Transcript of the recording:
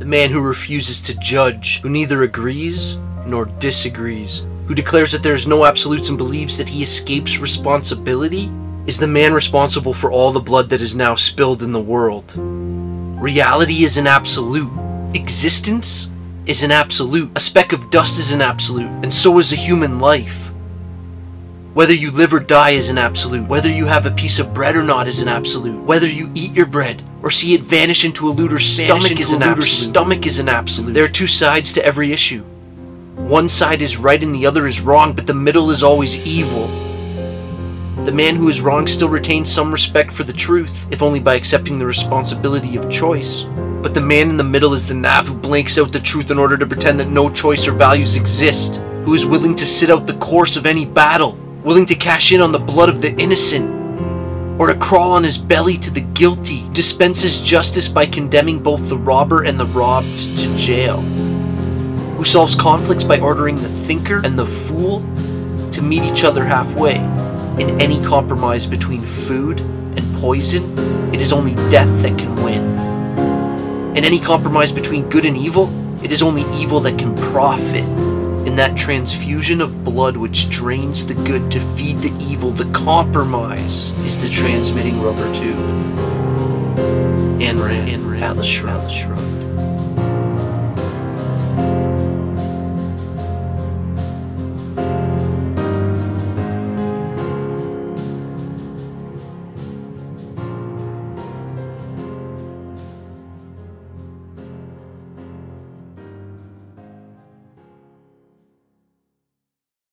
The man who refuses to judge, who neither agrees nor disagrees, who declares that there is no absolutes and believes that he escapes responsibility, is the man responsible for all the blood that is now spilled in the world. Reality is an absolute. Existence is an absolute. A speck of dust is an absolute, and so is a human life. Whether you live or die is an absolute. Whether you have a piece of bread or not is an absolute. Whether you eat your bread or see it vanish into a looter's stomach is an absolute. stomach is an absolute. There are two sides to every issue. One side is right and the other is wrong, but the middle is always evil. The man who is wrong still retains some respect for the truth, if only by accepting the responsibility of choice. But the man in the middle is the nav who blanks out the truth in order to pretend that no choice or values exist, who is willing to sit out the course of any battle, willing to cash in on the blood of the innocent, or to crawl on his belly to the guilty, dispenses justice by condemning both the robber and the robbed to jail, who solves conflicts by ordering the thinker and the fool to meet each other halfway. In any compromise between food and poison, it is only death that can win. In any compromise between good and evil, it is only evil that can profit in that transfusion of blood which drains the good to feed the evil, the compromise is the transmitting rubber tube. And Atlas Shrugged.